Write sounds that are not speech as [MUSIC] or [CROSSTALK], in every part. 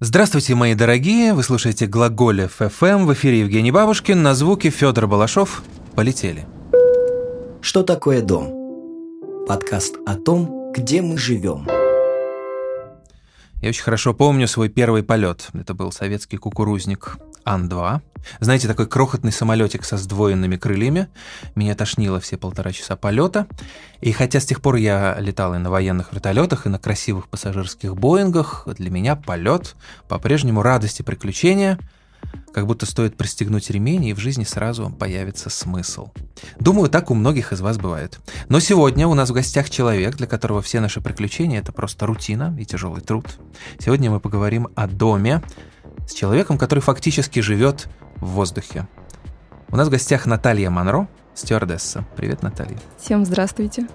Здравствуйте, мои дорогие! Вы слушаете Глаголев ФМ. В эфире Евгений Бабушкин. На звуке Федор Балашов. Полетели. Что такое дом? Подкаст о том, где мы живем. Я очень хорошо помню свой первый полет. Это был советский кукурузник Ан-2. Знаете, такой крохотный самолетик со сдвоенными крыльями. Меня тошнило все полтора часа полета. И хотя с тех пор я летал и на военных вертолетах, и на красивых пассажирских Боингах, для меня полет по-прежнему радость и приключения – как будто стоит пристегнуть ремень, и в жизни сразу появится смысл. Думаю, так у многих из вас бывает. Но сегодня у нас в гостях человек, для которого все наши приключения – это просто рутина и тяжелый труд. Сегодня мы поговорим о доме с человеком, который фактически живет в воздухе. У нас в гостях Наталья Монро, стюардесса. Привет, Наталья. Всем здравствуйте.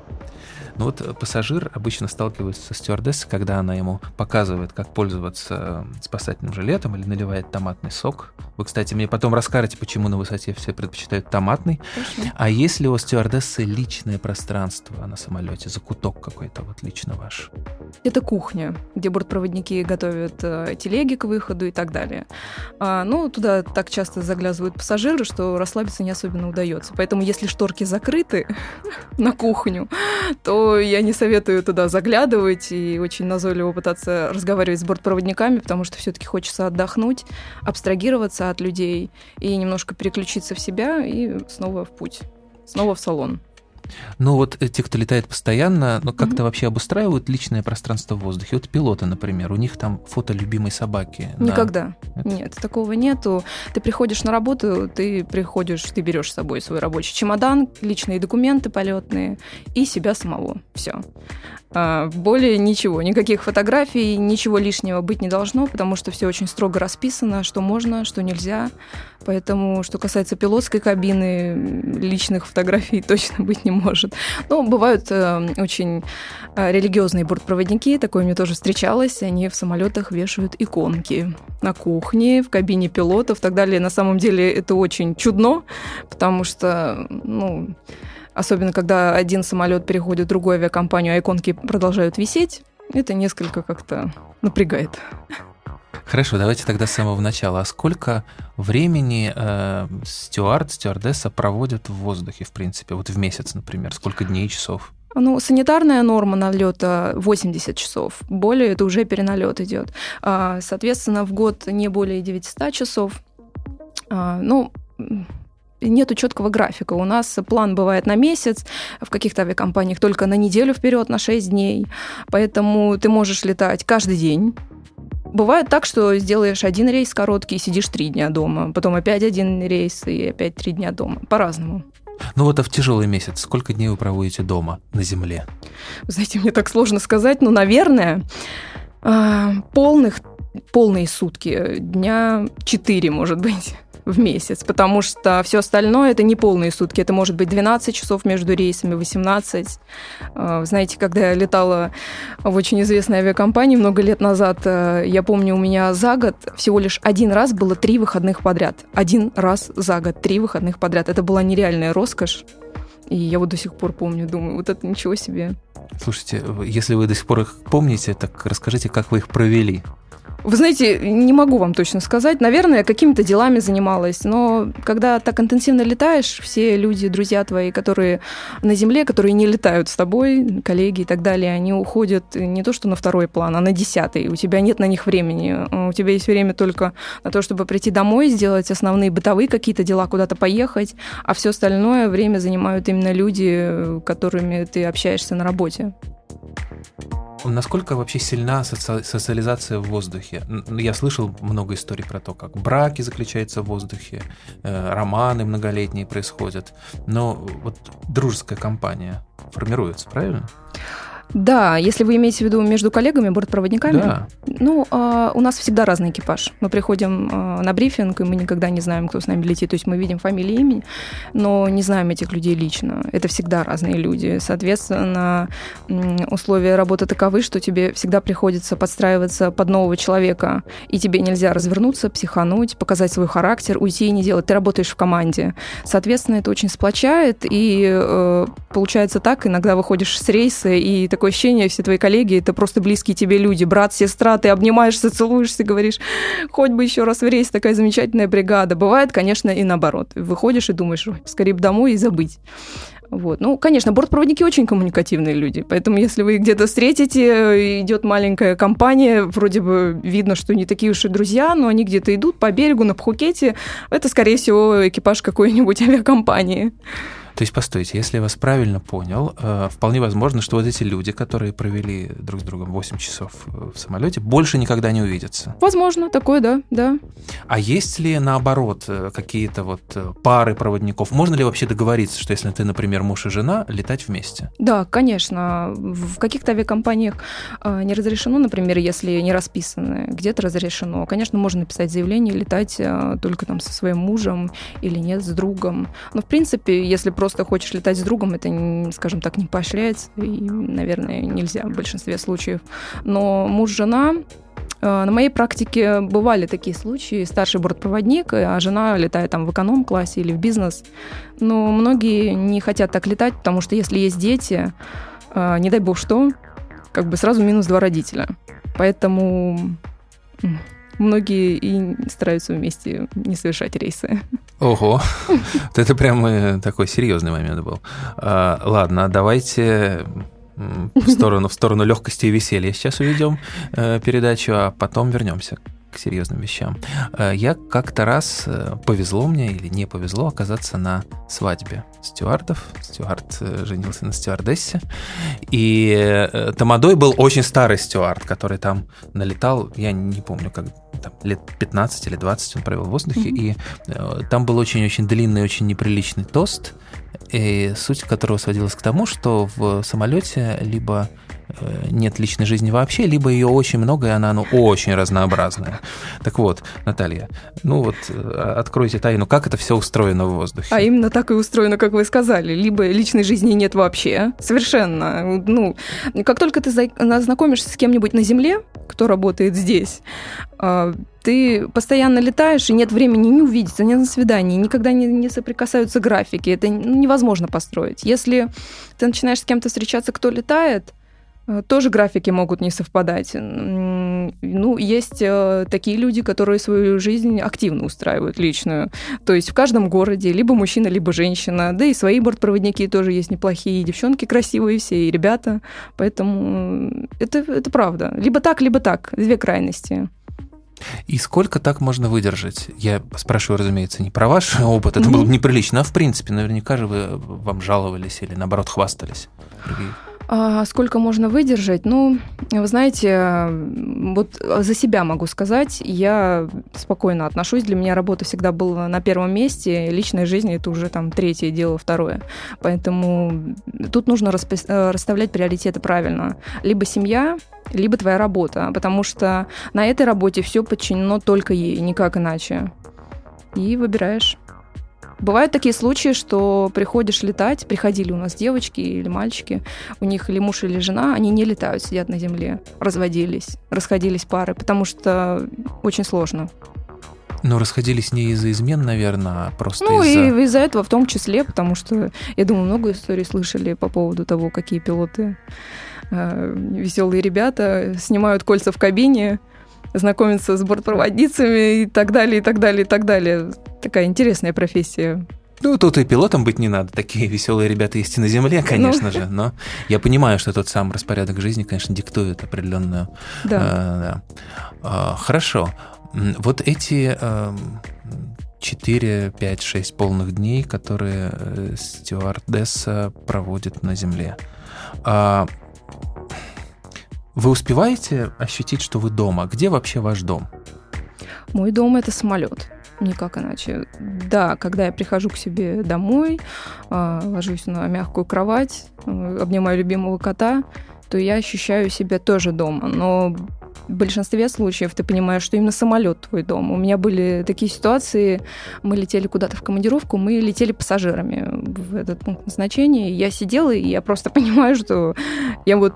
Ну вот э, пассажир обычно сталкивается со стюардессой, когда она ему показывает, как пользоваться э, спасательным жилетом или наливает томатный сок. Вы, кстати, мне потом расскажете, почему на высоте все предпочитают томатный. Точно. А если у стюардессы личное пространство на самолете, закуток какой-то вот лично ваш? Это кухня, где бортпроводники готовят э, телеги к выходу и так далее. А, ну, туда так часто заглядывают пассажиры, что расслабиться не особенно удается. Поэтому, если шторки закрыты [LAUGHS] на кухню, то я не советую туда заглядывать и очень назойливо пытаться разговаривать с бортпроводниками, потому что все-таки хочется отдохнуть, абстрагироваться от людей и немножко переключиться в себя и снова в путь, снова в салон. Ну вот э, те, кто летает постоянно, ну как-то mm-hmm. вообще обустраивают личное пространство в воздухе. Вот пилоты, например, у них там фото любимой собаки. Никогда. На... Нет, такого нету. Ты приходишь на работу, ты приходишь, ты берешь с собой свой рабочий чемодан, личные документы полетные и себя самого. Все. А, более ничего, никаких фотографий, ничего лишнего быть не должно, потому что все очень строго расписано, что можно, что нельзя. Поэтому, что касается пилотской кабины, личных фотографий [LAUGHS] точно быть не может. Но бывают э, очень э, религиозные бортпроводники, такое мне тоже встречалось. Они в самолетах вешают иконки на кухне, в кабине пилотов и так далее. На самом деле это очень чудно, потому что, ну, Особенно, когда один самолет переходит в другую авиакомпанию, а иконки продолжают висеть, это несколько как-то напрягает. Хорошо, давайте тогда с самого начала. А сколько времени э, стюард, стюардесса проводят в воздухе, в принципе, вот в месяц, например? Сколько дней, часов? Ну, санитарная норма налета 80 часов. Более это уже переналет идет. А, соответственно, в год не более 900 часов. А, ну, нету четкого графика. У нас план бывает на месяц, в каких-то авиакомпаниях только на неделю вперед, на 6 дней. Поэтому ты можешь летать каждый день. Бывает так, что сделаешь один рейс короткий сидишь три дня дома, потом опять один рейс и опять три дня дома. По-разному. Ну вот а в тяжелый месяц сколько дней вы проводите дома на земле? Знаете, мне так сложно сказать, но, наверное, а, полных полные сутки, дня четыре, может быть в месяц, потому что все остальное это не полные сутки, это может быть 12 часов между рейсами, 18. А, знаете, когда я летала в очень известной авиакомпании много лет назад, э, я помню, у меня за год всего лишь один раз было три выходных подряд. Один раз за год, три выходных подряд. Это была нереальная роскошь. И я вот до сих пор помню, думаю, вот это ничего себе. Слушайте, если вы до сих пор их помните, так расскажите, как вы их провели. Вы знаете, не могу вам точно сказать. Наверное, какими-то делами занималась. Но когда так интенсивно летаешь, все люди, друзья твои, которые на Земле, которые не летают с тобой, коллеги и так далее, они уходят не то что на второй план, а на десятый. У тебя нет на них времени. У тебя есть время только на то, чтобы прийти домой, сделать основные бытовые какие-то дела, куда-то поехать, а все остальное время занимают именно люди, которыми ты общаешься на работе. Насколько вообще сильна соци... социализация в воздухе? Я слышал много историй про то, как браки заключаются в воздухе, э, романы многолетние происходят, но вот дружеская компания формируется, правильно? Да, если вы имеете в виду между коллегами, бортпроводниками, да. ну, э, у нас всегда разный экипаж. Мы приходим э, на брифинг, и мы никогда не знаем, кто с нами летит. То есть мы видим фамилии, имя, но не знаем этих людей лично. Это всегда разные люди. Соответственно, условия работы таковы, что тебе всегда приходится подстраиваться под нового человека, и тебе нельзя развернуться, психануть, показать свой характер, уйти и не делать. Ты работаешь в команде. Соответственно, это очень сплочает, и э, получается так, иногда выходишь с рейса, и такое ощущение, все твои коллеги, это просто близкие тебе люди, брат, сестра, ты обнимаешься, целуешься, говоришь, хоть бы еще раз в рейс, такая замечательная бригада. Бывает, конечно, и наоборот. Выходишь и думаешь, скорее бы домой и забыть. Вот. Ну, конечно, бортпроводники очень коммуникативные люди, поэтому если вы их где-то встретите, идет маленькая компания, вроде бы видно, что не такие уж и друзья, но они где-то идут по берегу на Пхукете, это, скорее всего, экипаж какой-нибудь [LAUGHS] авиакомпании. То есть, постойте, если я вас правильно понял, э, вполне возможно, что вот эти люди, которые провели друг с другом 8 часов э, в самолете, больше никогда не увидятся. Возможно, такое, да, да. А есть ли, наоборот, э, какие-то вот пары проводников? Можно ли вообще договориться, что если ты, например, муж и жена, летать вместе? Да, конечно. В каких-то авиакомпаниях не разрешено, например, если не расписаны, где-то разрешено. Конечно, можно написать заявление, летать только там со своим мужем или нет, с другом. Но, в принципе, если просто хочешь летать с другом, это, скажем так, не поощряется и, наверное, нельзя в большинстве случаев. Но муж-жена э, на моей практике бывали такие случаи. Старший бортпроводник, а жена летает там в эконом-классе или в бизнес. Но многие не хотят так летать, потому что если есть дети, э, не дай бог что, как бы сразу минус два родителя. Поэтому многие и стараются вместе не совершать рейсы. Ого, это прям э, такой серьезный момент был. А, ладно, давайте в сторону, в сторону легкости и веселья сейчас уведем э, передачу, а потом вернемся к серьезным вещам. Э, я как-то раз повезло мне или не повезло оказаться на свадьбе стюардов. Стюард женился на стюардессе. И Тамадой был очень старый стюард, который там налетал, я не помню, как там, лет 15 или 20 он провел в воздухе, mm-hmm. и э, там был очень-очень длинный, очень неприличный тост, и суть которого сводилась к тому, что в самолете либо Э, нет личной жизни вообще, либо ее очень много, и она ну, очень разнообразная. Так вот, Наталья, ну вот э, откройте тайну, как это все устроено в воздухе? А именно так и устроено, как вы сказали. Либо личной жизни нет вообще, совершенно. Ну, как только ты знакомишься с кем-нибудь на Земле, кто работает здесь, а, ты постоянно летаешь, и нет времени не увидеться, ни на свидании, никогда не, не соприкасаются графики. Это невозможно построить. Если ты начинаешь с кем-то встречаться, кто летает, Э, тоже графики могут не совпадать. Ну, есть э, такие люди, которые свою жизнь активно устраивают личную. То есть в каждом городе либо мужчина, либо женщина. Да и свои бортпроводники тоже есть неплохие. И девчонки красивые все, и ребята. Поэтому это, это правда. Либо так, либо так. Две крайности. И сколько так можно выдержать? Я спрашиваю, разумеется, не про ваш [LAUGHS] опыт, это mm-hmm. было бы неприлично, а в принципе, наверняка же вы вам жаловались или наоборот хвастались. А сколько можно выдержать? Ну, вы знаете, вот за себя могу сказать, я спокойно отношусь. Для меня работа всегда была на первом месте, личная жизнь это уже там третье дело, второе. Поэтому тут нужно распи- расставлять приоритеты правильно. Либо семья, либо твоя работа, потому что на этой работе все подчинено только ей, никак иначе. И выбираешь. Бывают такие случаи, что приходишь летать, приходили у нас девочки или мальчики, у них или муж, или жена, они не летают, сидят на земле, разводились, расходились пары, потому что очень сложно. Но расходились не из-за измен, наверное, а просто ну, из-за... Ну, и из-за этого в том числе, потому что, я думаю, много историй слышали по поводу того, какие пилоты э, веселые ребята снимают кольца в кабине, знакомиться с бортпроводницами и так далее, и так далее, и так далее. Такая интересная профессия. Ну, тут и пилотом быть не надо. Такие веселые ребята есть и на Земле, конечно ну. же. Но я понимаю, что тот сам распорядок жизни, конечно, диктует определенную... Да. Э, да. Э, хорошо. Вот эти... Э, 4, 5, 6 полных дней, которые э, стюардесса проводит на Земле. А вы успеваете ощутить, что вы дома? Где вообще ваш дом? Мой дом это самолет. Никак иначе. Да, когда я прихожу к себе домой, а, ложусь на мягкую кровать, обнимаю любимого кота, то я ощущаю себя тоже дома. Но в большинстве случаев ты понимаешь, что именно самолет твой дом. У меня были такие ситуации, мы летели куда-то в командировку, мы летели пассажирами в этот пункт назначения. Я сидела, и я просто [LAUGHS] понимаю, что я вот,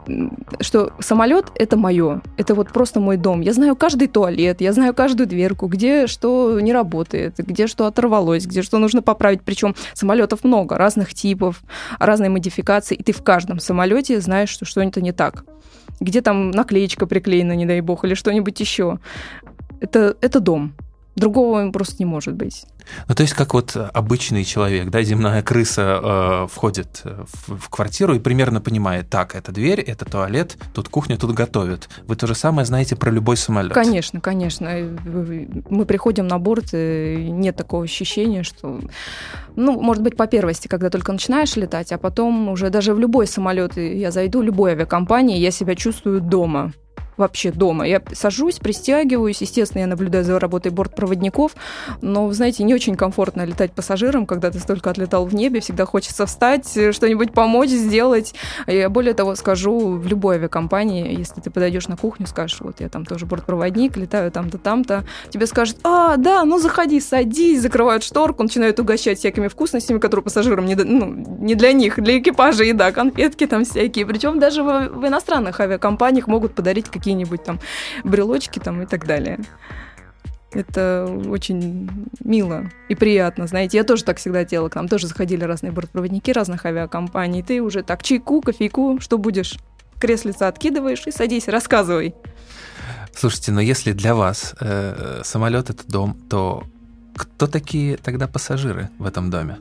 что самолет это мое, это вот просто мой дом. Я знаю каждый туалет, я знаю каждую дверку, где что не работает, где что оторвалось, где что нужно поправить. Причем самолетов много, разных типов, разной модификации, и ты в каждом самолете знаешь, что что-нибудь не так где там наклеечка приклеена, не дай бог, или что-нибудь еще. Это, это дом. Другого просто не может быть. Ну, то есть, как вот обычный человек, да, земная крыса э, входит в, в квартиру и примерно понимает, так, это дверь, это туалет, тут кухня, тут готовят. Вы то же самое знаете про любой самолет. Конечно, конечно. Мы приходим на борт, и нет такого ощущения, что... Ну, может быть, по первости, когда только начинаешь летать, а потом уже даже в любой самолет я зайду, любой авиакомпании, я себя чувствую дома вообще дома. Я сажусь, пристягиваюсь, естественно, я наблюдаю за работой бортпроводников, но, знаете, не очень комфортно летать пассажиром, когда ты столько отлетал в небе, всегда хочется встать, что-нибудь помочь, сделать. Я более того скажу, в любой авиакомпании, если ты подойдешь на кухню, скажешь, вот я там тоже бортпроводник, летаю там-то, там-то, тебе скажут, а, да, ну заходи, садись, закрывают шторку, начинают угощать всякими вкусностями, которые пассажирам не, ну, не для них, для экипажа еда, конфетки там всякие. Причем даже в, в иностранных авиакомпаниях могут подарить какие какие-нибудь там брелочки там и так далее. Это очень мило и приятно, знаете. Я тоже так всегда делала. К нам тоже заходили разные бортпроводники разных авиакомпаний. Ты уже так чайку, кофейку, что будешь? Креслица откидываешь и садись, рассказывай. Слушайте, но если для вас э, самолет это дом, то кто такие тогда пассажиры в этом доме?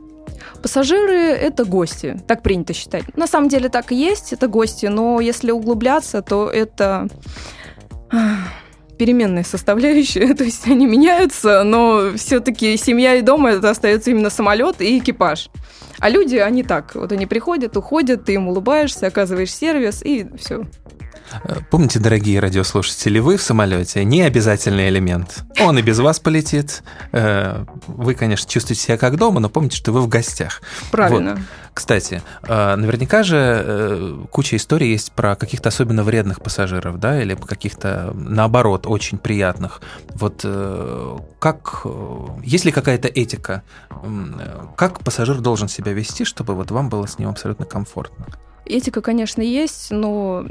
Пассажиры – это гости, так принято считать. На самом деле так и есть, это гости, но если углубляться, то это переменные составляющие, [LAUGHS] то есть они меняются, но все-таки семья и дом это остается именно самолет и экипаж. А люди, они так, вот они приходят, уходят, ты им улыбаешься, оказываешь сервис, и все. Помните, дорогие радиослушатели, вы в самолете не обязательный элемент. Он и без вас полетит. Э, вы, конечно, чувствуете себя как дома, но помните, что вы в гостях. Правильно. Вот. Кстати, э, наверняка же э, куча историй есть про каких-то особенно вредных пассажиров, да, или каких-то, наоборот, очень приятных. Вот как, есть ли какая-то этика, как пассажир должен себя вести, чтобы вот вам было с ним абсолютно комфортно? Этика, конечно, есть, но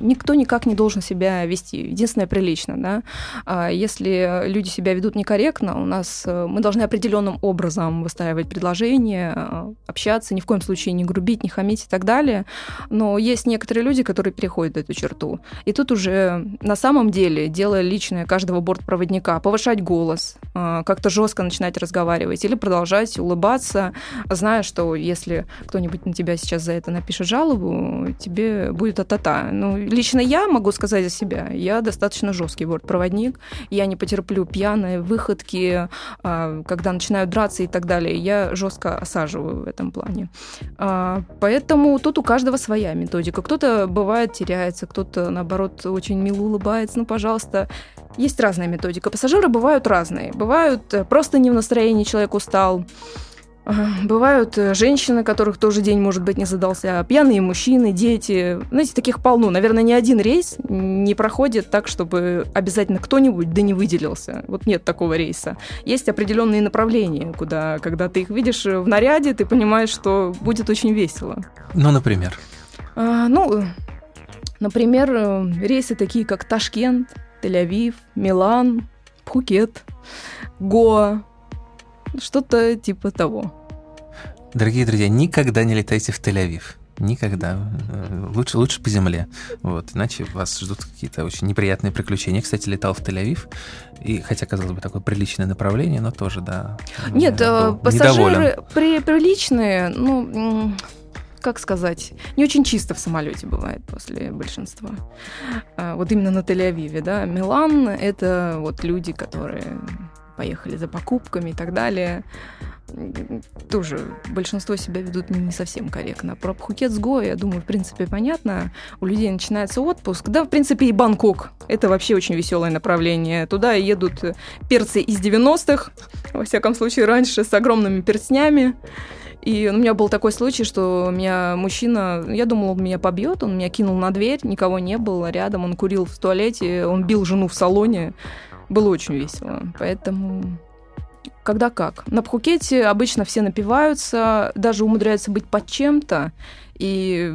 никто никак не должен себя вести. Единственное, прилично. Да? А если люди себя ведут некорректно, у нас э, мы должны определенным образом выстраивать предложения, э, общаться, ни в коем случае не грубить, не хамить и так далее. Но есть некоторые люди, которые переходят эту черту. И тут уже на самом деле дело личное каждого бортпроводника. Повышать голос, э, как-то жестко начинать разговаривать или продолжать улыбаться, зная, что если кто-нибудь на тебя сейчас за это напишет жалобу, тебе будет а-та-та. Ну, лично я могу сказать за себя. Я достаточно жесткий бортпроводник. Я не потерплю пьяные выходки, а, когда начинают драться и так далее. Я жестко осаживаю в этом плане. А, поэтому тут у каждого своя методика. Кто-то бывает теряется, кто-то, наоборот, очень мило улыбается. Ну, пожалуйста, есть разная методика. Пассажиры бывают разные. Бывают э, просто не в настроении, человек устал. Бывают э, женщины, которых тоже день, может быть, не задался, пьяные мужчины, дети. Знаете, таких полно. Наверное, ни один рейс не проходит так, чтобы обязательно кто-нибудь да не выделился. Вот нет такого рейса. Есть определенные направления, куда, когда ты их видишь в наряде, ты понимаешь, что будет очень весело. Ну, например? А, ну, например, э, рейсы такие, как Ташкент, Тель-Авив, Милан, Пхукет, Гоа, что-то типа того. Дорогие друзья, никогда не летайте в Тель-Авив. Никогда. Лучше, лучше по земле. Вот, иначе вас ждут какие-то очень неприятные приключения. Я, кстати, летал в Тель-Авив, и, хотя, казалось бы, такое приличное направление, но тоже, да. Нет, э, пассажиры при, приличные, ну, как сказать, не очень чисто в самолете бывает после большинства. А, вот именно на Тель-Авиве, да. Милан — это вот люди, которые поехали за покупками и так далее. Тоже большинство себя ведут не совсем корректно. Про Пхукет с Гоа, я думаю, в принципе, понятно. У людей начинается отпуск. Да, в принципе, и Бангкок. Это вообще очень веселое направление. Туда едут перцы из 90-х, во всяком случае, раньше, с огромными перстнями И у меня был такой случай, что у меня мужчина, я думала, он меня побьет, он меня кинул на дверь, никого не было рядом, он курил в туалете, он бил жену в салоне. Было очень весело. Поэтому когда как. На Пхукете обычно все напиваются, даже умудряются быть под чем-то, и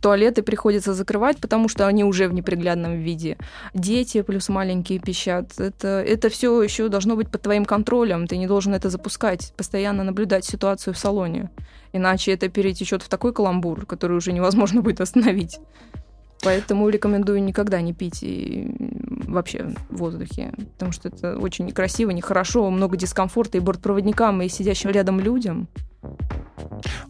туалеты приходится закрывать, потому что они уже в неприглядном виде. Дети плюс маленькие пищат. Это, это все еще должно быть под твоим контролем. Ты не должен это запускать, постоянно наблюдать ситуацию в салоне. Иначе это перетечет в такой каламбур, который уже невозможно будет остановить. Поэтому рекомендую никогда не пить и вообще в воздухе, потому что это очень некрасиво, нехорошо, много дискомфорта и бортпроводникам, и сидящим рядом людям.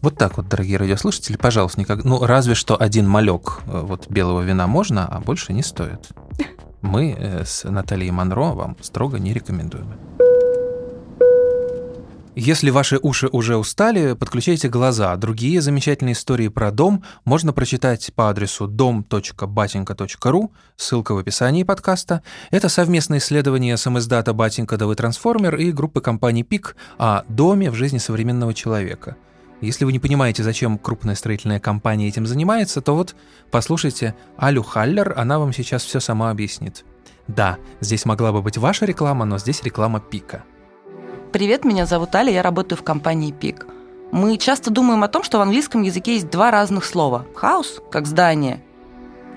Вот так вот, дорогие радиослушатели, пожалуйста, никак... ну разве что один малек э, вот белого вина можно, а больше не стоит. Мы э, с Натальей Монро вам строго не рекомендуем. Если ваши уши уже устали, подключайте глаза. Другие замечательные истории про дом можно прочитать по адресу dom.batinka.ru, ссылка в описании подкаста. Это совместное исследование самоиздата «Батенька да вы трансформер» и группы компаний «Пик» о доме в жизни современного человека. Если вы не понимаете, зачем крупная строительная компания этим занимается, то вот послушайте Алю Халлер, она вам сейчас все сама объяснит. Да, здесь могла бы быть ваша реклама, но здесь реклама Пика – Привет, меня зовут Аля, я работаю в компании Пик. Мы часто думаем о том, что в английском языке есть два разных слова. House, как здание,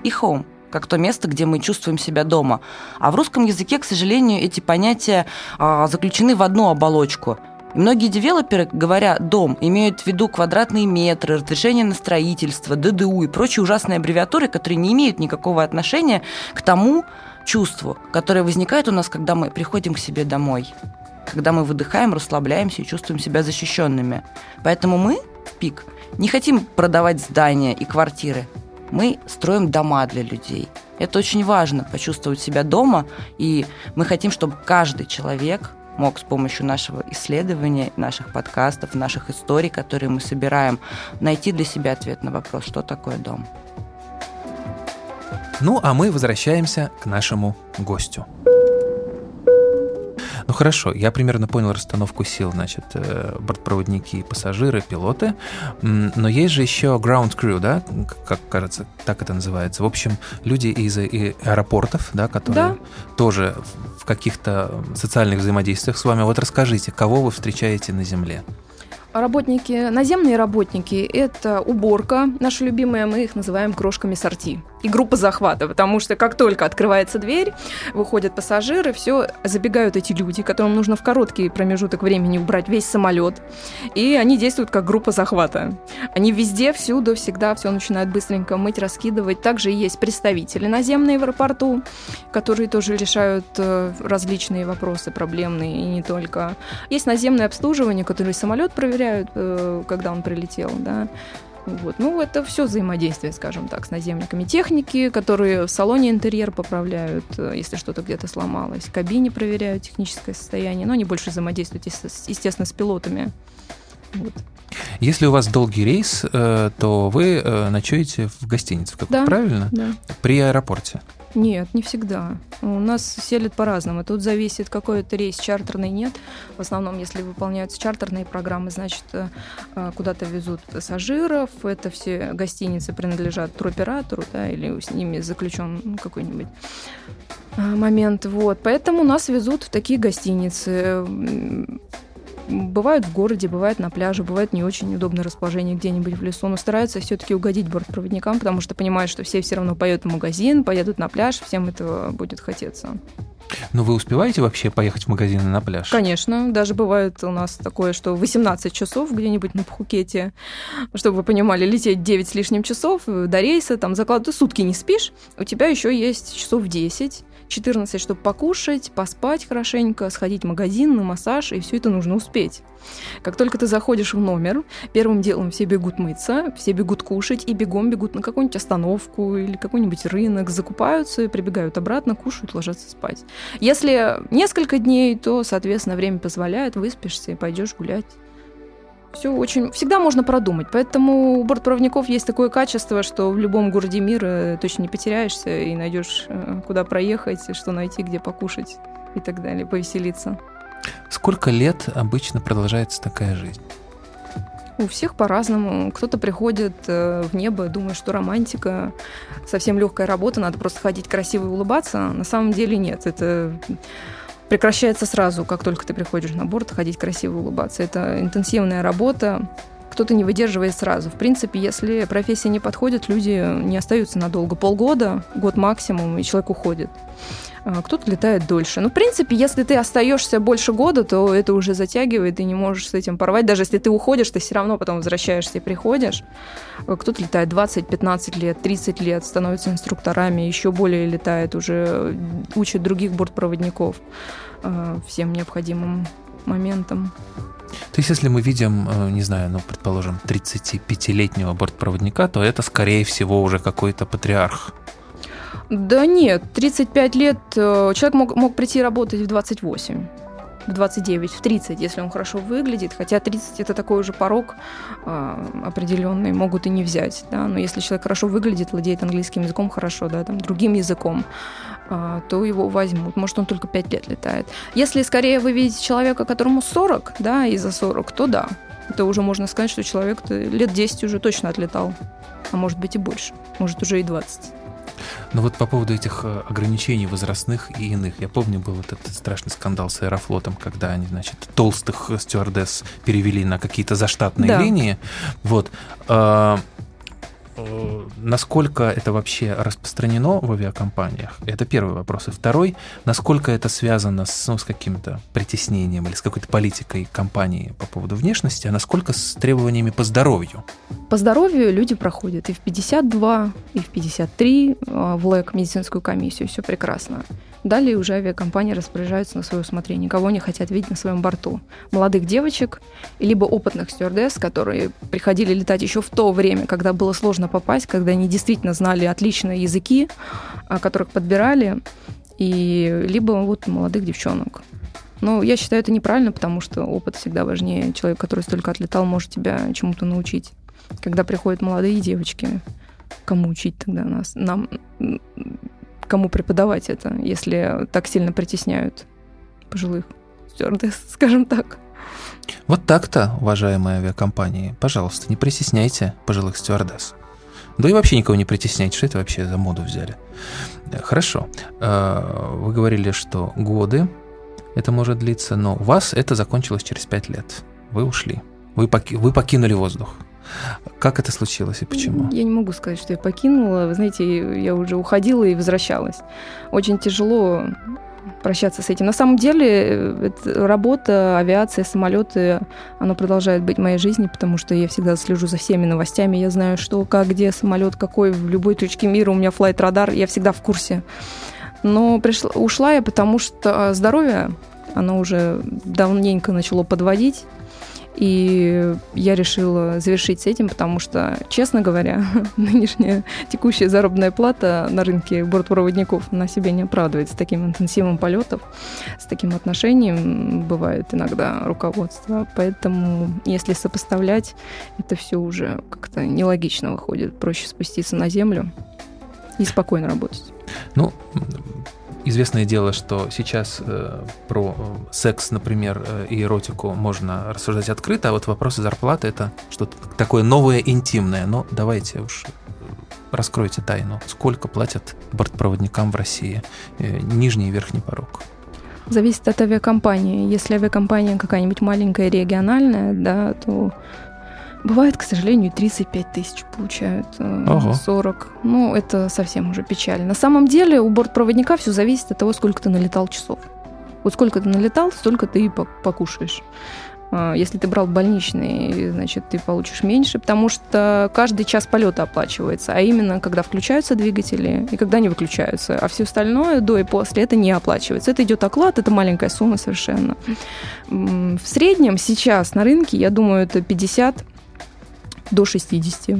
и home, как то место, где мы чувствуем себя дома. А в русском языке, к сожалению, эти понятия а, заключены в одну оболочку. И многие девелоперы, говоря «дом», имеют в виду квадратные метры, разрешение на строительство, ДДУ и прочие ужасные аббревиатуры, которые не имеют никакого отношения к тому чувству, которое возникает у нас, когда мы приходим к себе домой когда мы выдыхаем, расслабляемся и чувствуем себя защищенными. Поэтому мы ПИК не хотим продавать здания и квартиры. Мы строим дома для людей. Это очень важно, почувствовать себя дома, и мы хотим, чтобы каждый человек мог с помощью нашего исследования, наших подкастов, наших историй, которые мы собираем, найти для себя ответ на вопрос, что такое дом. Ну, а мы возвращаемся к нашему гостю. Ну хорошо, я примерно понял расстановку сил, значит, э, бортпроводники, пассажиры, пилоты, но есть же еще ground crew, да, как кажется, так это называется. В общем, люди из аэропортов, да, которые да. тоже в каких-то социальных взаимодействиях с вами. Вот расскажите, кого вы встречаете на Земле? Работники, наземные работники – это уборка, наши любимые, мы их называем крошками сорти. И группа захвата, потому что как только открывается дверь, выходят пассажиры, все, забегают эти люди, которым нужно в короткий промежуток времени убрать весь самолет, и они действуют как группа захвата. Они везде, всюду, всегда все начинают быстренько мыть, раскидывать. Также есть представители наземные в аэропорту, которые тоже решают э, различные вопросы проблемные и не только. Есть наземное обслуживание, которое самолет проверяют, э, когда он прилетел, да. Вот. Ну, это все взаимодействие, скажем так, с наземниками техники, которые в салоне интерьер поправляют, э, если что-то где-то сломалось, в кабине проверяют техническое состояние, но они больше взаимодействуют, естественно, с пилотами. Вот. Если у вас долгий рейс, э, то вы ночуете в гостинице, как да, правильно? Да. При аэропорте. Нет, не всегда. У нас селят по-разному. Тут зависит, какой это рейс, чартерный нет. В основном, если выполняются чартерные программы, значит, э, э, куда-то везут пассажиров. Это все гостиницы принадлежат туроператору, да, или с ними заключен какой-нибудь э, момент. Вот. Поэтому нас везут в такие гостиницы бывают в городе, бывают на пляже, бывает не очень удобное расположение где-нибудь в лесу, но стараются все-таки угодить бортпроводникам, потому что понимают, что все все равно поедут в магазин, поедут на пляж, всем этого будет хотеться. Но вы успеваете вообще поехать в магазин и на пляж? Конечно. Даже бывает у нас такое, что 18 часов где-нибудь на Пхукете, чтобы вы понимали, лететь 9 с лишним часов до рейса, там закладывать, сутки не спишь, у тебя еще есть часов 10 14, чтобы покушать, поспать хорошенько, сходить в магазин, на массаж, и все это нужно успеть. Как только ты заходишь в номер, первым делом все бегут мыться, все бегут кушать и бегом бегут на какую-нибудь остановку или какой-нибудь рынок, закупаются прибегают обратно, кушают, ложатся спать. Если несколько дней, то, соответственно, время позволяет, выспишься и пойдешь гулять все очень... Всегда можно продумать. Поэтому у бортпроводников есть такое качество, что в любом городе мира точно не потеряешься и найдешь, э, куда проехать, что найти, где покушать и так далее, повеселиться. Сколько лет обычно продолжается такая жизнь? У всех по-разному. Кто-то приходит э, в небо, думая, что романтика, совсем легкая работа, надо просто ходить красиво и улыбаться. На самом деле нет. Это прекращается сразу, как только ты приходишь на борт, ходить красиво и улыбаться. Это интенсивная работа, кто-то не выдерживает сразу. В принципе, если профессия не подходит, люди не остаются надолго. Полгода, год максимум, и человек уходит. А, кто-то летает дольше. Ну, в принципе, если ты остаешься больше года, то это уже затягивает, ты не можешь с этим порвать. Даже если ты уходишь, ты все равно потом возвращаешься и приходишь. А, кто-то летает 20, 15 лет, 30 лет, становится инструкторами, еще более летает, уже учит других бортпроводников а, всем необходимым моментам. То есть, если мы видим, э, не знаю, ну, предположим, 35-летнего бортпроводника, то это, скорее всего, уже какой-то патриарх. Да нет, 35 лет э, человек мог, мог прийти работать в 28 в 29, в 30, если он хорошо выглядит, хотя 30 это такой уже порог э, определенный, могут и не взять, да, но если человек хорошо выглядит, владеет английским языком хорошо, да, там, другим языком, э, то его возьмут, может, он только 5 лет летает. Если скорее вы видите человека, которому 40, да, и за 40, то да, это уже можно сказать, что человек лет 10 уже точно отлетал, а может быть и больше, может уже и 20. Но вот по поводу этих э, ограничений возрастных и иных, я помню, был вот этот страшный скандал с Аэрофлотом, когда они, значит, толстых стюардесс перевели на какие-то заштатные да. линии. Вот. Э, насколько это вообще распространено в авиакомпаниях? Это первый вопрос. И второй, насколько это связано с, ну, с каким-то притеснением или с какой-то политикой компании по поводу внешности, а насколько с требованиями по здоровью? По здоровью люди проходят и в 52, и в 53 а, в ЛЭК медицинскую комиссию, все прекрасно. Далее уже авиакомпании распоряжаются на свое усмотрение, кого они хотят видеть на своем борту. Молодых девочек, либо опытных стюардесс, которые приходили летать еще в то время, когда было сложно попасть, когда они действительно знали отличные языки, а, которых подбирали, и либо вот молодых девчонок. Но я считаю это неправильно, потому что опыт всегда важнее. Человек, который столько отлетал, может тебя чему-то научить. Когда приходят молодые девочки, кому учить тогда нас? Нам кому преподавать это, если так сильно притесняют пожилых стюардесс, [LAUGHS] скажем так. Вот так-то, уважаемые авиакомпании, пожалуйста, не притесняйте пожилых стюардесс. Да и вообще никого не притесняйте, что это вообще за моду взяли. Хорошо. Э, вы говорили, что годы это может длиться, но у вас это закончилось через пять лет. Вы ушли. Вы, поки вы покинули воздух. Как это случилось и почему? Я не могу сказать, что я покинула. Вы знаете, я уже уходила и возвращалась. Очень тяжело прощаться с этим. На самом деле, работа, авиация, самолеты, оно продолжает быть моей жизни, потому что я всегда слежу за всеми новостями. Я знаю, что, как, где самолет, какой, в любой точке мира у меня флайт-радар, я всегда в курсе. Но пришла, ушла я, потому что здоровье, оно уже давненько начало подводить. И я решила завершить с этим, потому что, честно говоря, [LAUGHS] нынешняя текущая заработная плата на рынке бортпроводников на себе не оправдывает с таким интенсивом полетов, с таким отношением бывает иногда руководство. Поэтому, если сопоставлять, это все уже как-то нелогично выходит. Проще спуститься на землю и спокойно работать. Ну, известное дело, что сейчас э, про э, секс, например, э, и эротику можно рассуждать открыто, а вот вопросы зарплаты это что-то такое новое, интимное. Но давайте уж раскройте тайну. Сколько платят бортпроводникам в России? Э, нижний и верхний порог. Зависит от авиакомпании. Если авиакомпания какая-нибудь маленькая, региональная, да, то Бывает, к сожалению, 35 тысяч получают, э, Ого. 40. Ну, это совсем уже печально. На самом деле у бортпроводника все зависит от того, сколько ты налетал часов. Вот сколько ты налетал, столько ты и покушаешь. А, если ты брал больничный, значит, ты получишь меньше, потому что каждый час полета оплачивается, а именно когда включаются двигатели и когда не выключаются, а все остальное до и после это не оплачивается. Это идет оклад, это маленькая сумма совершенно. В среднем сейчас на рынке, я думаю, это 50 до 60.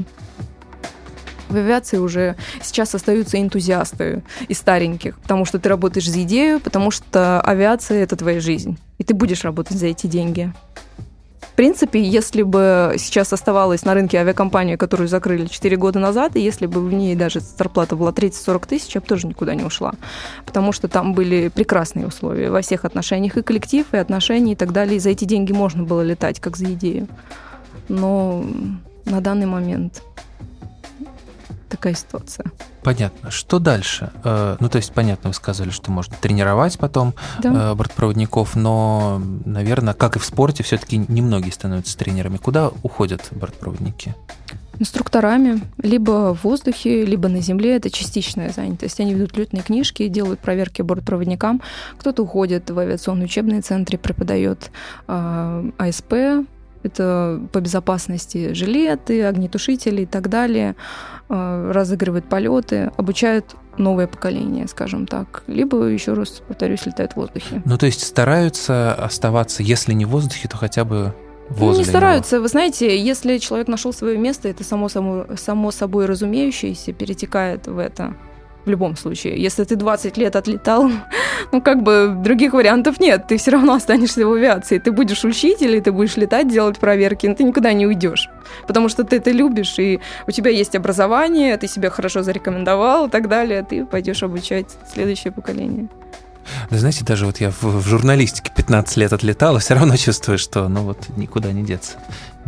В авиации уже сейчас остаются энтузиасты и стареньких, потому что ты работаешь за идею, потому что авиация — это твоя жизнь, и ты будешь работать за эти деньги. В принципе, если бы сейчас оставалась на рынке авиакомпания, которую закрыли 4 года назад, и если бы в ней даже зарплата была 30-40 тысяч, я бы тоже никуда не ушла. Потому что там были прекрасные условия во всех отношениях, и коллектив, и отношения, и так далее. И за эти деньги можно было летать, как за идею. но на данный момент такая ситуация. Понятно. Что дальше? Э, ну, то есть, понятно, вы сказали, что можно тренировать потом да. Э, бортпроводников, но, наверное, как и в спорте, все-таки немногие становятся тренерами. Куда уходят бортпроводники? Инструкторами, либо в воздухе, либо на земле. Это частичная занятость. Они ведут летные книжки, делают проверки бортпроводникам. Кто-то уходит в авиационные учебные центры, преподает э, АСП, это по безопасности жилеты, огнетушители и так далее, э, разыгрывают полеты, обучают новое поколение, скажем так. Либо, еще раз повторюсь, летают в воздухе. Ну, то есть стараются оставаться, если не в воздухе, то хотя бы возле Не стараются. Него. Вы знаете, если человек нашел свое место, это само, само, само собой разумеющееся перетекает в это в любом случае. Если ты 20 лет отлетал, [LAUGHS] ну, как бы других вариантов нет. Ты все равно останешься в авиации. Ты будешь учить или ты будешь летать, делать проверки, но ты никуда не уйдешь. Потому что ты это любишь, и у тебя есть образование, ты себя хорошо зарекомендовал и так далее. Ты пойдешь обучать следующее поколение. Да знаете, даже вот я в, в журналистике 15 лет отлетал, и все равно чувствую, что ну вот никуда не деться.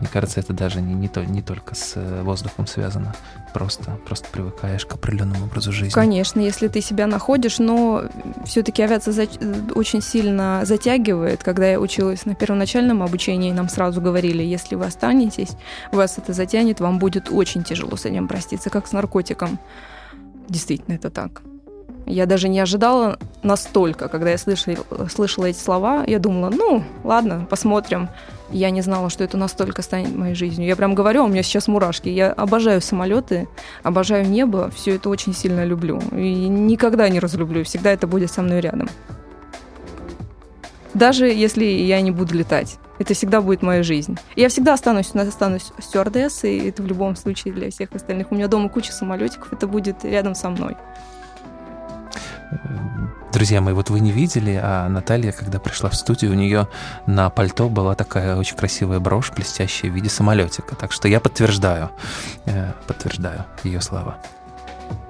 Мне кажется, это даже не, не, то, не только с э, воздухом связано. Просто, просто привыкаешь к определенному образу жизни. Конечно, если ты себя находишь, но все-таки авиация за, очень сильно затягивает. Когда я училась на первоначальном обучении, нам сразу говорили, если вы останетесь, вас это затянет, вам будет очень тяжело с этим проститься, как с наркотиком. Действительно, это так. Я даже не ожидала настолько, когда я слышала, слышала эти слова. Я думала, ну, ладно, посмотрим. Я не знала, что это настолько станет моей жизнью. Я прям говорю, у меня сейчас мурашки. Я обожаю самолеты, обожаю небо, все это очень сильно люблю. И никогда не разлюблю, всегда это будет со мной рядом. Даже если я не буду летать. Это всегда будет моя жизнь. Я всегда останусь, останусь стюардессой, и это в любом случае для всех остальных. У меня дома куча самолетиков, это будет рядом со мной. Друзья мои, вот вы не видели, а Наталья, когда пришла в студию, у нее на пальто была такая очень красивая брошь, блестящая в виде самолетика. Так что я подтверждаю, э, подтверждаю ее слова.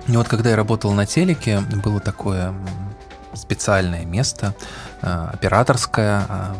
И вот когда я работал на телеке, было такое специальное место, э, операторское, а,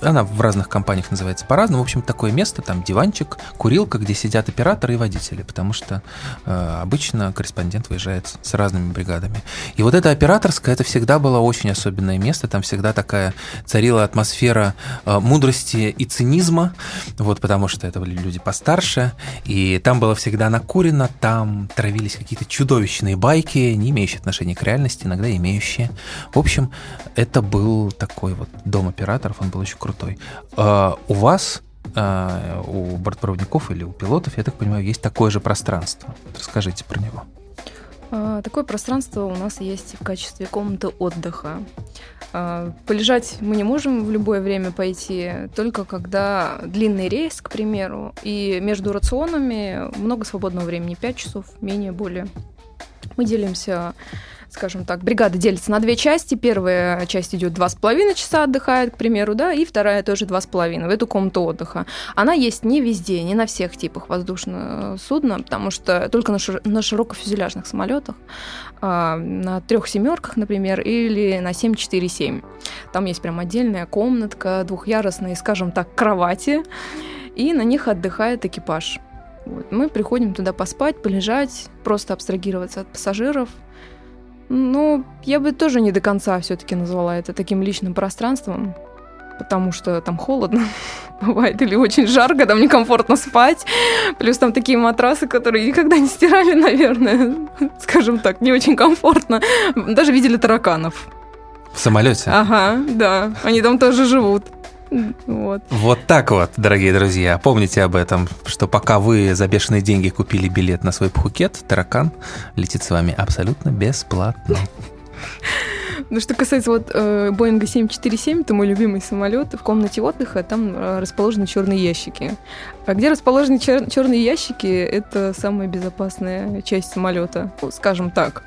она в разных компаниях называется по-разному. В общем, такое место, там диванчик, курилка, где сидят операторы и водители, потому что э, обычно корреспондент выезжает с разными бригадами. И вот это операторское, это всегда было очень особенное место, там всегда такая царила атмосфера э, мудрости и цинизма, вот, потому что это были люди постарше, и там было всегда накурено, там травились какие-то чудовищные байки, не имеющие отношения к реальности, иногда имеющие. В общем, это был такой вот дом операторов, он был очень крутой. А, у вас, а, у бортпроводников или у пилотов, я так понимаю, есть такое же пространство. Расскажите про него. А, такое пространство у нас есть в качестве комнаты отдыха. Полежать мы не можем в любое время пойти, только когда длинный рейс, к примеру, и между рационами много свободного времени, 5 часов, менее более. Мы делимся скажем так, бригада делится на две части. Первая часть идет два с половиной часа отдыхает, к примеру, да, и вторая тоже два с половиной в эту комнату отдыха. Она есть не везде, не на всех типах воздушного судна, потому что только на, шир- на широкофюзеляжных самолетах, а, на трех семерках, например, или на 747. Там есть прям отдельная комнатка, двухъярусные, скажем так, кровати, и на них отдыхает экипаж. Вот. Мы приходим туда поспать, полежать, просто абстрагироваться от пассажиров, ну, я бы тоже не до конца все-таки назвала это таким личным пространством, потому что там холодно [LAUGHS] бывает или очень жарко, там некомфортно спать. Плюс там такие матрасы, которые никогда не стирали, [LAUGHS] наверное, [LAUGHS] скажем так, не очень комфортно. Даже видели тараканов. В самолете? Ага, да. Они там тоже живут. Вот. вот так вот, дорогие друзья. Помните об этом, что пока вы за бешеные деньги купили билет на свой Пхукет, таракан летит с вами абсолютно бесплатно. Ну, что касается вот э, Боинга 747, это мой любимый самолет. В комнате отдыха там э, расположены черные ящики. А где расположены чер- черные ящики, это самая безопасная часть самолета. Ну, скажем так,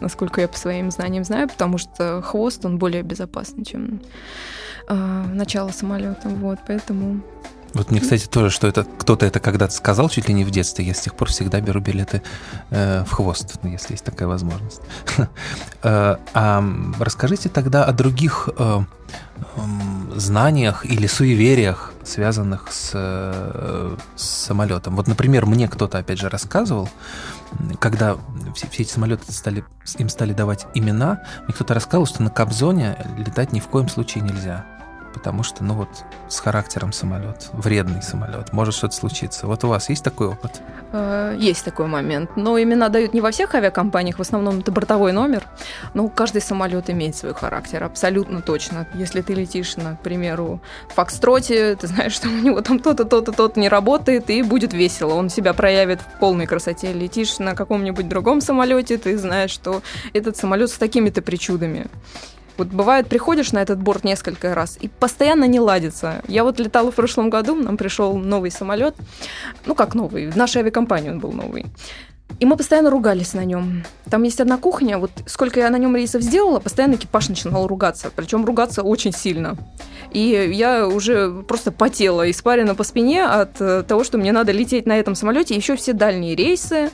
насколько я по своим знаниям знаю, потому что хвост, он более безопасный, чем э, начало самолета. Вот, поэтому вот мне, кстати, тоже, что это кто-то это когда-то сказал чуть ли не в детстве. Я с тех пор всегда беру билеты э, в хвост, ну, если есть такая возможность. [LAUGHS] э, а расскажите тогда о других э, э, знаниях или суевериях, связанных с, э, с самолетом. Вот, например, мне кто-то, опять же, рассказывал, когда все, все эти самолеты стали, им стали давать имена, мне кто-то рассказывал, что на Кобзоне летать ни в коем случае нельзя потому что, ну вот, с характером самолет, вредный самолет, может что-то случиться. Вот у вас есть такой опыт? Э, есть такой момент. Но имена дают не во всех авиакомпаниях, в основном это бортовой номер. Но каждый самолет имеет свой характер, абсолютно точно. Если ты летишь, на, к примеру, в Фокстроте, ты знаешь, что у него там то-то, то-то, то-то не работает, и будет весело. Он себя проявит в полной красоте. Летишь на каком-нибудь другом самолете, ты знаешь, что этот самолет с такими-то причудами. Вот бывает, приходишь на этот борт несколько раз и постоянно не ладится. Я вот летала в прошлом году, нам пришел новый самолет. Ну, как новый, в нашей авиакомпании он был новый. И мы постоянно ругались на нем. Там есть одна кухня, вот сколько я на нем рейсов сделала, постоянно экипаж начинал ругаться. Причем ругаться очень сильно. И я уже просто потела, испарена по спине от э, того, что мне надо лететь на этом самолете, еще все дальние рейсы.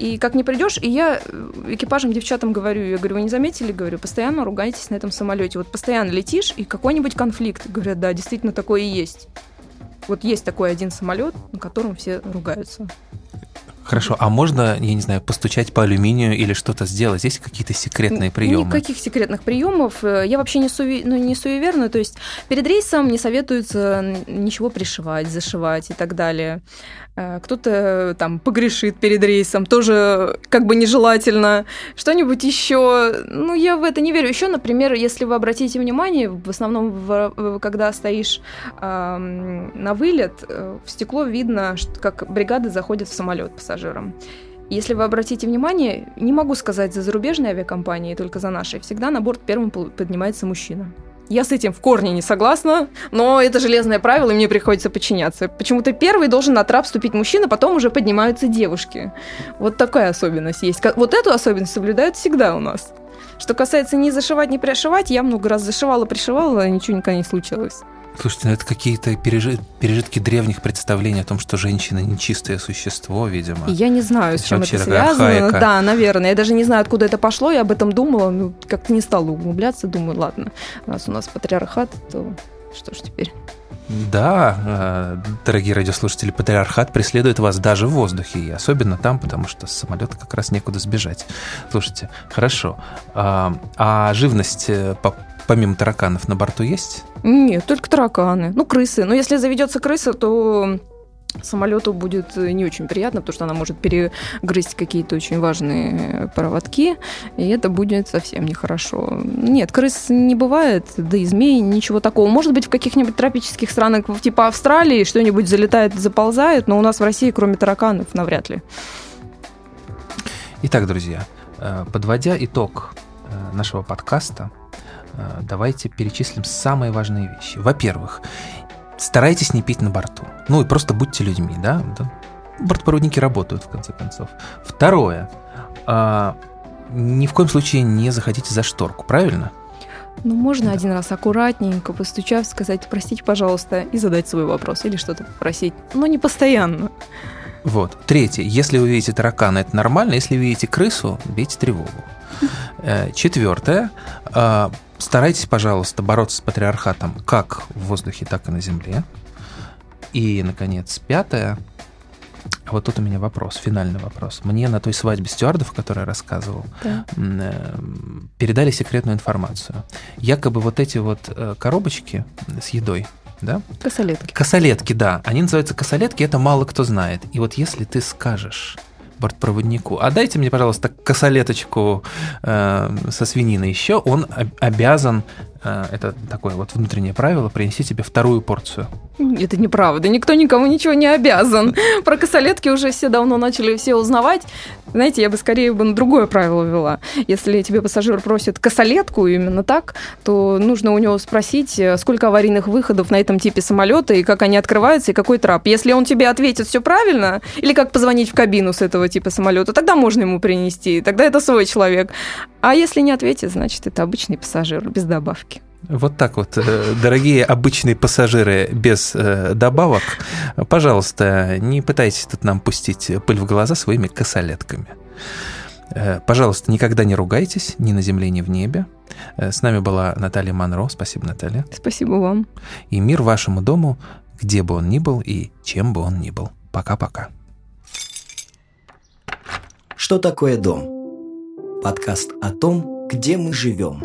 И как не придешь, и я э, экипажам, девчатам говорю, я говорю, вы не заметили, говорю, постоянно ругаетесь на этом самолете. Вот постоянно летишь, и какой-нибудь конфликт. Говорят, да, действительно такое и есть. Вот есть такой один самолет, на котором все ругаются. Хорошо, а можно, я не знаю, постучать по алюминию или что-то сделать? Есть какие-то секретные приемы? Никаких секретных приемов. Я вообще не, суви... ну, не суеверна. То есть перед рейсом не советуется ничего пришивать, зашивать и так далее. Э, кто-то там погрешит перед рейсом, тоже как бы нежелательно. Что-нибудь еще, ну, я в это не верю. Еще, например, если вы обратите внимание, в основном, в, когда стоишь э, на вылет, э, в стекло видно, как бригады заходят в самолет пассажирам. Если вы обратите внимание, не могу сказать за зарубежные авиакомпании, только за наши, всегда на борт первым поднимается мужчина. Я с этим в корне не согласна, но это железное правило, и мне приходится подчиняться. Почему-то первый должен на трап вступить мужчина, потом уже поднимаются девушки. Вот такая особенность есть. Вот эту особенность соблюдают всегда у нас. Что касается не зашивать, не пришивать, я много раз зашивала, пришивала, ничего никогда не случилось. Слушайте, ну это какие-то пережит, пережитки древних представлений о том, что женщина нечистое существо, видимо. Я не знаю, с чем это связано. Архаика. Да, наверное. Я даже не знаю, откуда это пошло. Я об этом думала, ну, как-то не стала углубляться. Думаю, ладно, раз у нас патриархат, то что ж теперь? Да, э, дорогие радиослушатели, патриархат преследует вас даже в воздухе, и особенно там, потому что с самолета как раз некуда сбежать. Слушайте, хорошо. А, а живность э, помимо тараканов на борту есть? Нет, только тараканы. Ну, крысы. Но если заведется крыса, то самолету будет не очень приятно, потому что она может перегрызть какие-то очень важные проводки, и это будет совсем нехорошо. Нет, крыс не бывает, да и змей, ничего такого. Может быть, в каких-нибудь тропических странах, типа Австралии, что-нибудь залетает, заползает, но у нас в России, кроме тараканов, навряд ли. Итак, друзья, э, подводя итог э, нашего подкаста, Э, давайте перечислим самые важные вещи. Во-первых, старайтесь не пить на борту. Ну и просто будьте людьми, да? Бортпроводники работают, в конце концов. Второе. А, ни в коем случае не заходите за шторку, правильно? Ну, можно да. один раз аккуратненько постучав, сказать, простите, пожалуйста, и задать свой вопрос или что-то попросить, но не постоянно. Вот. Третье. Если вы видите таракана, это нормально. Если вы видите крысу, бейте тревогу. [LAUGHS] Э, четвертое. Старайтесь, пожалуйста, бороться с патриархатом как в воздухе, так и на земле. И, наконец, пятое. Вот тут у меня вопрос, финальный вопрос. Мне на той свадьбе стюардов, о которой я рассказывал, да. Э, передали секретную информацию. Якобы вот эти вот э, коробочки с едой, да? Косолетки. Косолетки, да. Они называются косолетки, это мало кто знает. И вот если ты скажешь бортпроводнику, а дайте мне, пожалуйста, косолеточку э, со свининой. Еще, он обязан это такое вот внутреннее правило, принеси тебе вторую порцию. Это неправда, никто никому ничего не обязан. [LAUGHS] Про косолетки уже все давно начали все узнавать. Знаете, я бы скорее бы на другое правило ввела. Если тебе пассажир просит косолетку именно так, то нужно у него спросить, э, сколько аварийных выходов на этом типе самолета и как они открываются и какой трап. Если он тебе ответит все правильно, или как позвонить в кабину с этого типа самолета, тогда можно ему принести, тогда это свой человек. А если не ответит, значит, это обычный пассажир без добавки. Вот так вот, э, дорогие обычные пассажиры без э, добавок, пожалуйста, не пытайтесь тут нам пустить пыль в глаза своими косолетками. Э, пожалуйста, никогда не ругайтесь ни на земле, ни в небе. С нами была Наталья Монро. Спасибо, Наталья. Спасибо вам. И мир вашему дому, где бы он ни был и чем бы он ни был. Пока-пока. Что такое дом? Подкаст о том, где мы живем.